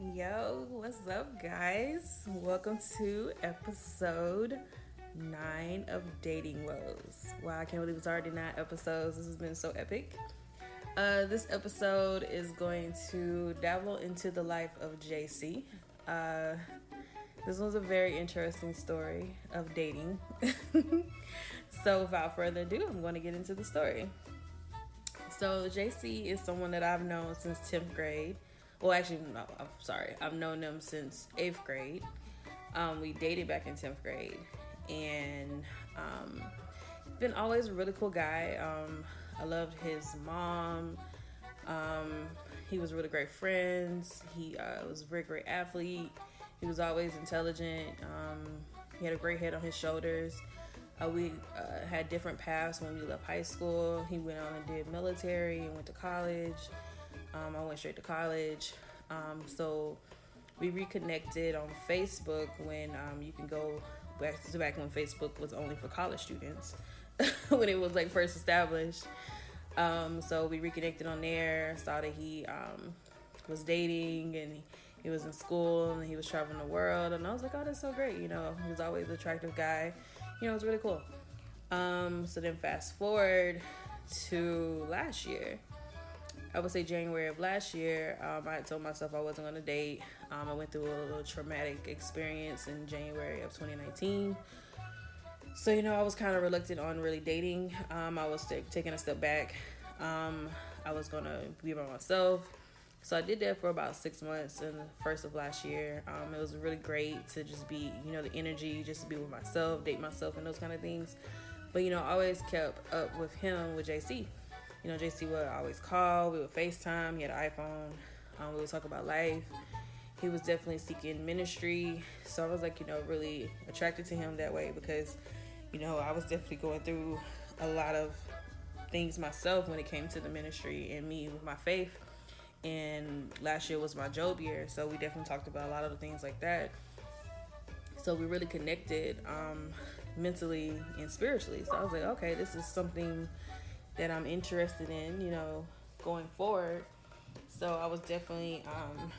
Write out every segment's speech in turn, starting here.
Yo, what's up, guys? Welcome to episode nine of Dating Woes. Wow, I can't believe it's already nine episodes. This has been so epic. Uh, this episode is going to dabble into the life of JC. Uh, this was a very interesting story of dating. so, without further ado, I'm going to get into the story. So, JC is someone that I've known since 10th grade. Well, actually, no, I'm sorry. I've known them since 8th grade. Um, we dated back in 10th grade. And um, been always a really cool guy. Um, I loved his mom. Um, he was really great friends. He uh, was a very great athlete. He was always intelligent. Um, he had a great head on his shoulders. Uh, we uh, had different paths when we left high school. He went on and did military and went to college. Um, I went straight to college. Um, so we reconnected on Facebook when um, you can go back to back when Facebook was only for college students when it was like first established. Um, so we reconnected on there. Saw that he um, was dating and he, he was in school and he was traveling the world. And I was like, oh, that's so great. You know, he was always an attractive guy. You know, it was really cool. Um, so then fast forward to last year. I would say January of last year, um, I told myself I wasn't going to date. Um, I went through a little traumatic experience in January of 2019. So, you know, I was kind of reluctant on really dating. Um, I was taking a step back. Um, I was going to be by myself. So I did that for about six months in the first of last year. Um, it was really great to just be, you know, the energy, just to be with myself, date myself, and those kind of things. But, you know, I always kept up with him, with JC. You know, JC would always call, we would FaceTime, he had an iPhone, um, we would talk about life. He was definitely seeking ministry. So I was like, you know, really attracted to him that way because, you know, I was definitely going through a lot of things myself when it came to the ministry and me with my faith. And last year was my Job year, so we definitely talked about a lot of the things like that. So we really connected um, mentally and spiritually. So I was like, okay, this is something that I'm interested in, you know, going forward. So I was definitely um,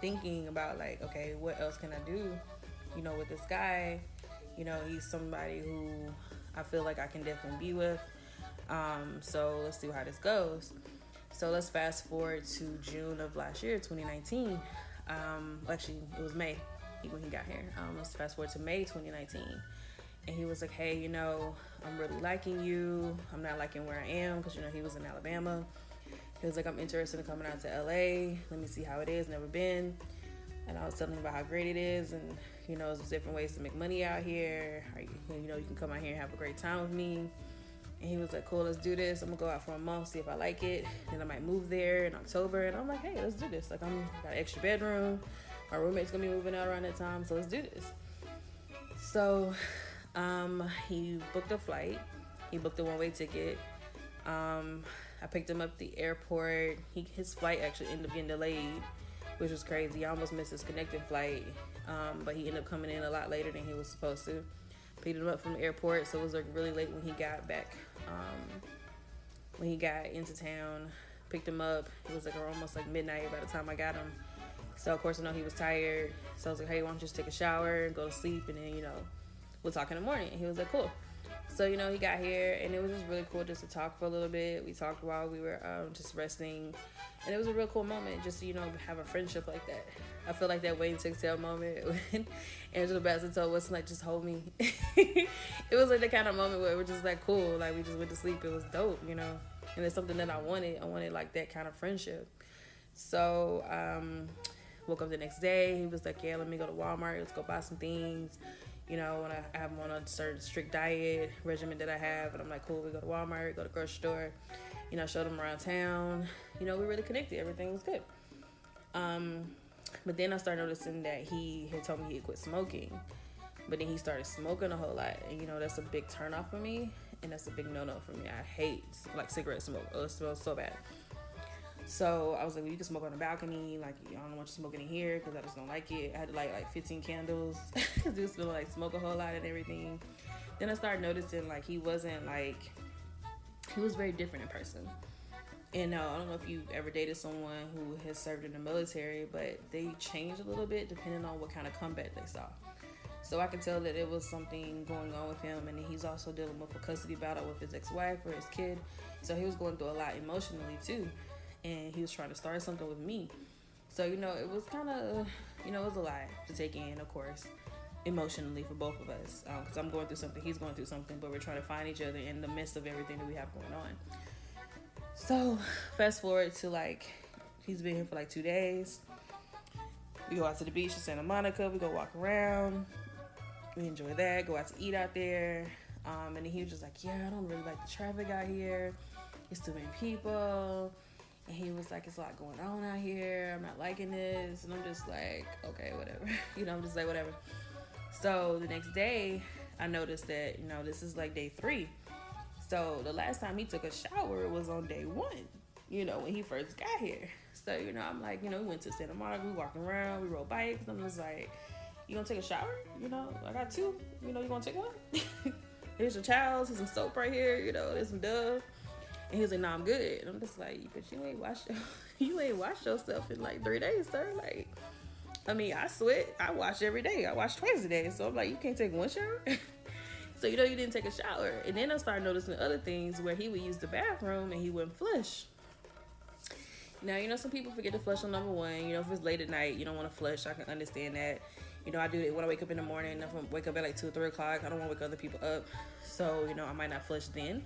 thinking about like, okay, what else can I do, you know, with this guy? You know, he's somebody who I feel like I can definitely be with. Um, so let's see how this goes. So let's fast forward to June of last year, 2019. Um, actually, it was May when he got here. Um, let's fast forward to May 2019. And he was like, hey, you know, I'm really liking you. I'm not liking where I am because, you know, he was in Alabama. He was like, I'm interested in coming out to LA. Let me see how it is. Never been. And I was telling him about how great it is. And, you know, there's different ways to make money out here. Or, you know, you can come out here and have a great time with me. And he was like, cool, let's do this. I'm gonna go out for a month, see if I like it. Then I might move there in October. And I'm like, hey, let's do this. Like, I'm got an extra bedroom. My roommate's gonna be moving out around that time, so let's do this. So, um, he booked a flight. He booked a one-way ticket. Um, I picked him up at the airport. He his flight actually ended up getting delayed, which was crazy. I almost missed his connecting flight, um, but he ended up coming in a lot later than he was supposed to. Picked him up from the airport, so it was like really late when he got back. Um, when he got into town, picked him up. It was like almost like midnight by the time I got him. So of course I know he was tired. So I was like, hey, why don't you just take a shower and go to sleep, and then you know we'll talk in the morning. He was like, cool. So, you know, he got here and it was just really cool just to talk for a little bit. We talked while we were um, just resting. And it was a real cool moment just to, you know, have a friendship like that. I feel like that to Exhale moment when Angela Bassett told Wesley, like, just hold me. it was like the kind of moment where it was just like cool. Like, we just went to sleep. It was dope, you know. And it's something that I wanted. I wanted like that kind of friendship. So, um, woke up the next day. He was like, yeah, let me go to Walmart. Let's go buy some things you know, when I have them on a certain strict diet regimen that I have, and I'm like, cool, we go to Walmart, go to grocery store, you know, show them around town. You know, we really connected. Everything was good. Um, but then I started noticing that he had told me he quit smoking, but then he started smoking a whole lot, and you know, that's a big turnoff for me, and that's a big no no for me. I hate like cigarette smoke. Oh, it smells so bad. So I was like, well, you can smoke on the balcony. Like, I don't want you smoking in here because I just don't like it. I had to light like 15 candles because it was feeling like smoke a whole lot and everything. Then I started noticing like he wasn't like, he was very different in person. And uh, I don't know if you've ever dated someone who has served in the military, but they change a little bit depending on what kind of combat they saw. So I could tell that it was something going on with him, and he's also dealing with a custody battle with his ex-wife or his kid. So he was going through a lot emotionally too, and he was trying to start something with me. So you know, it was kind of, you know, it was a lot to take in, of course, emotionally for both of us, because um, I'm going through something, he's going through something, but we're trying to find each other in the midst of everything that we have going on. So fast forward to like, he's been here for like two days. We go out to the beach in Santa Monica. We go walk around we enjoy that. Go out to eat out there. Um, and he was just like, yeah, I don't really like the traffic out here. It's too many people. And he was like, it's a lot going on out here. I'm not liking this. And I'm just like, okay, whatever. you know, I'm just like, whatever. So the next day, I noticed that, you know, this is like day three. So the last time he took a shower was on day one, you know, when he first got here. So, you know, I'm like, you know, we went to Santa Monica, we walking around, we rode bikes. I'm just like, you gonna take a shower? You know, I got two. You know, you gonna take one? Here's your towels. Here's some soap right here. You know, there's some Dove. And he's like, "Nah, I'm good." And I'm just like, "But you ain't your, you ain't washed yourself in like three days, sir." Like, I mean, I sweat. I wash every day. I wash twice a day. So I'm like, you can't take one shower. so you know, you didn't take a shower. And then I started noticing other things where he would use the bathroom and he wouldn't flush. Now, you know, some people forget to flush on number one. You know, if it's late at night, you don't want to flush. I can understand that. You know, I do it when I wake up in the morning. If I wake up at like two or three o'clock, I don't want to wake other people up. So, you know, I might not flush then.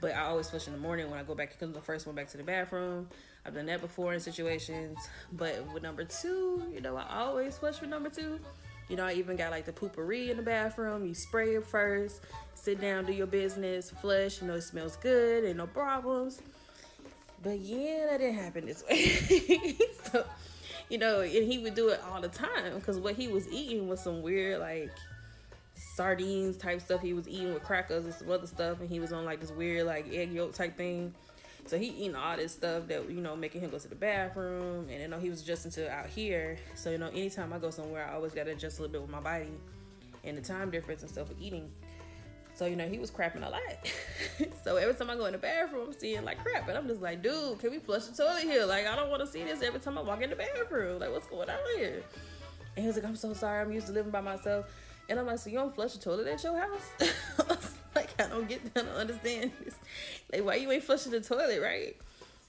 But I always flush in the morning when I go back because the first one back to the bathroom. I've done that before in situations. But with number two, you know, I always flush with number two. You know, I even got like the Poo-Pourri in the bathroom. You spray it first, sit down, do your business, flush. You know, it smells good and no problems. But yeah, that didn't happen this way. so you know, and he would do it all the time because what he was eating was some weird like sardines type stuff. He was eating with crackers and some other stuff, and he was on like this weird like egg yolk type thing. So he eating all this stuff that you know making him go to the bathroom, and you know he was adjusting to out here. So you know anytime I go somewhere, I always gotta adjust a little bit with my body and the time difference and stuff with eating. So, you know, he was crapping a lot. so every time I go in the bathroom, I'm seeing like crap. And I'm just like, dude, can we flush the toilet here? Like, I don't want to see this every time I walk in the bathroom. Like, what's going on here? And he was like, I'm so sorry. I'm used to living by myself. And I'm like, so you don't flush the toilet at your house? like, I don't get, I don't understand this. Like, why you ain't flushing the toilet, right?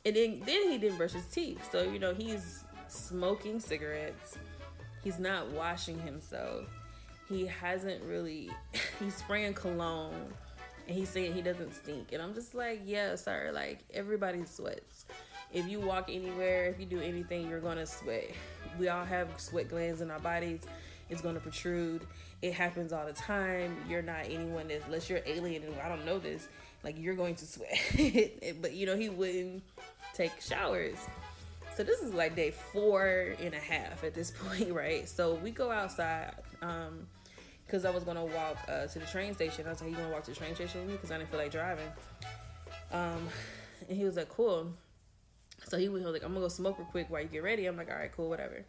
And then, then he didn't brush his teeth. So, you know, he's smoking cigarettes. He's not washing himself he hasn't really he's spraying cologne and he's saying he doesn't stink and i'm just like yeah sir like everybody sweats if you walk anywhere if you do anything you're gonna sweat we all have sweat glands in our bodies it's gonna protrude it happens all the time you're not anyone that unless you're alien and i don't know this like you're going to sweat but you know he wouldn't take showers so this is like day four and a half at this point right so we go outside um because I was gonna walk uh, to the train station. I was like, "You gonna walk to the train station with me?" Because I didn't feel like driving. Um, and he was like, "Cool." So he was, like, "I'm gonna go smoke real quick while you get ready." I'm like, "All right, cool, whatever."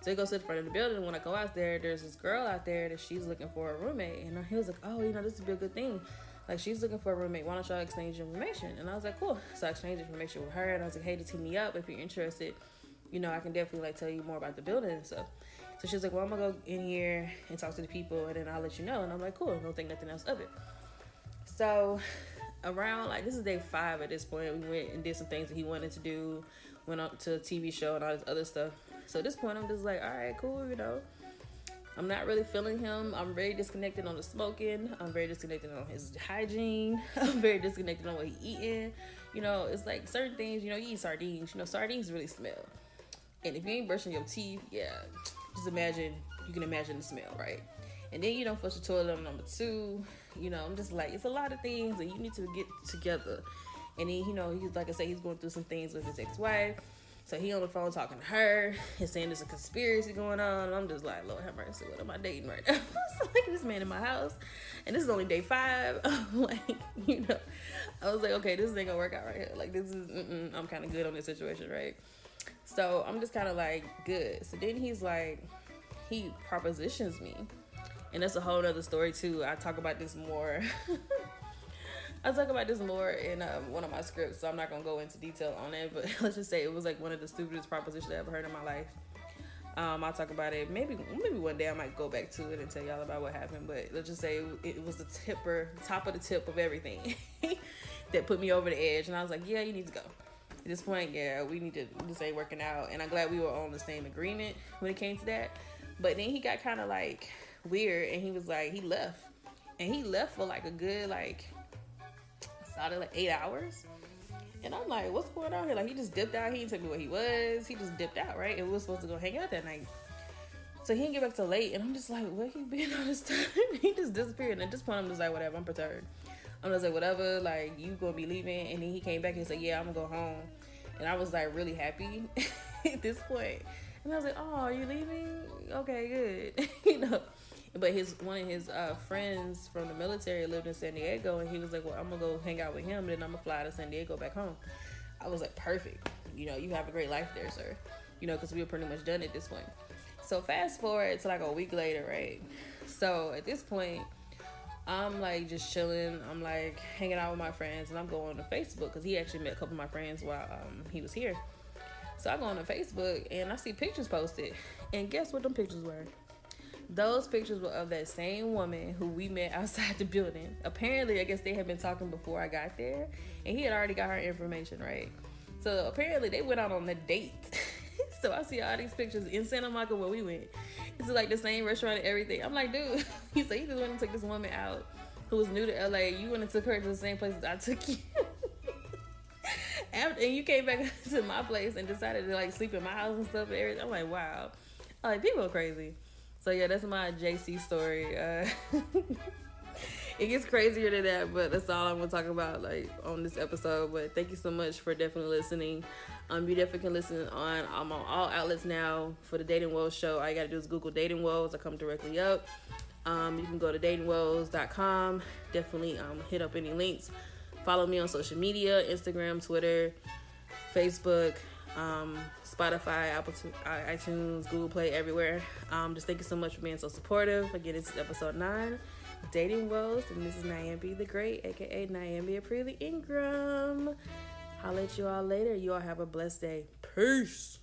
So he goes to the front of the building. When I go out there, there's this girl out there that she's looking for a roommate, and he was like, "Oh, you know, this would be a good thing." Like she's looking for a roommate. Why don't y'all exchange information? And I was like, cool. So I exchanged information with her, and I was like, hey, just hit me up if you're interested. You know, I can definitely like tell you more about the building and stuff. So she was like, well, I'm gonna go in here and talk to the people, and then I'll let you know. And I'm like, cool. Don't think nothing else of it. So around like this is day five at this point. We went and did some things that he wanted to do. Went up to a TV show and all this other stuff. So at this point, I'm just like, all right, cool, you know. I'm not really feeling him. I'm very disconnected on the smoking. I'm very disconnected on his hygiene. I'm very disconnected on what he eating. You know, it's like certain things. You know, you eat sardines. You know, sardines really smell. And if you ain't brushing your teeth, yeah, just imagine you can imagine the smell, right? And then you don't flush the toilet on number two. You know, I'm just like it's a lot of things that you need to get together. And then you know, he's like I said, he's going through some things with his ex-wife. So he on the phone talking to her and saying there's a conspiracy going on. I'm just like, Lord have mercy, what am I dating right now? like this man in my house, and this is only day five. like, you know, I was like, okay, this ain't gonna work out right here. Like this is, I'm kind of good on this situation, right? So I'm just kind of like, good. So then he's like, he propositions me. And that's a whole other story too. I talk about this more. I talk about this more in um, one of my scripts, so I'm not gonna go into detail on it. But let's just say it was like one of the stupidest propositions I ever heard in my life. Um, I'll talk about it. Maybe maybe one day I might go back to it and tell y'all about what happened. But let's just say it, it was the tipper, top of the tip of everything that put me over the edge. And I was like, yeah, you need to go. At this point, yeah, we need to. This ain't working out. And I'm glad we were on the same agreement when it came to that. But then he got kind of like weird, and he was like, he left, and he left for like a good like solid like eight hours. And I'm like, what's going on here? Like, he just dipped out. He didn't tell me where he was. He just dipped out, right? And we were supposed to go hang out that night. So he didn't get back till late. And I'm just like, where he been all this time? he just disappeared. And at this point, I'm just like, whatever. I'm perturbed. I'm just like, whatever. Like, you gonna be leaving. And then he came back and he said, yeah, I'm gonna go home. And I was like, really happy at this point. And I was like, oh, are you leaving? Okay, good. you know but his one of his uh, friends from the military lived in San Diego, and he was like, "Well, I'm gonna go hang out with him, and then I'm gonna fly to San Diego back home." I was like, "Perfect. You know, you have a great life there, sir. You know, because we were pretty much done at this point." So fast forward to like a week later, right? So at this point, I'm like just chilling. I'm like hanging out with my friends, and I'm going to Facebook because he actually met a couple of my friends while um, he was here. So I go on to Facebook and I see pictures posted, and guess what them pictures were? Those pictures were of that same woman who we met outside the building. Apparently, I guess they had been talking before I got there, and he had already got her information right. So apparently, they went out on a date. so I see all these pictures in Santa Monica where we went. It's like the same restaurant and everything. I'm like, dude, he said he just went and took this woman out who was new to LA. You went and took her to the same place I took you. After, and you came back to my place and decided to like sleep in my house and stuff and everything. I'm like, wow. I'm like people are crazy. So yeah, that's my JC story. Uh, it gets crazier than that, but that's all I'm gonna talk about like on this episode. But thank you so much for definitely listening. Um, you definitely can listen on I'm on all outlets now for the Dating Woes show. All you gotta do is Google Dating Woes. I come directly up. Um, you can go to datingwoes.com. Definitely um, hit up any links. Follow me on social media: Instagram, Twitter, Facebook um, Spotify, Apple, iTunes, Google Play, everywhere. Um, just thank you so much for being so supportive. Again, it's episode nine, Dating Woes, and this is Nyambi the Great, aka Nyambi Aprilia Ingram. I'll let you all later. You all have a blessed day. Peace.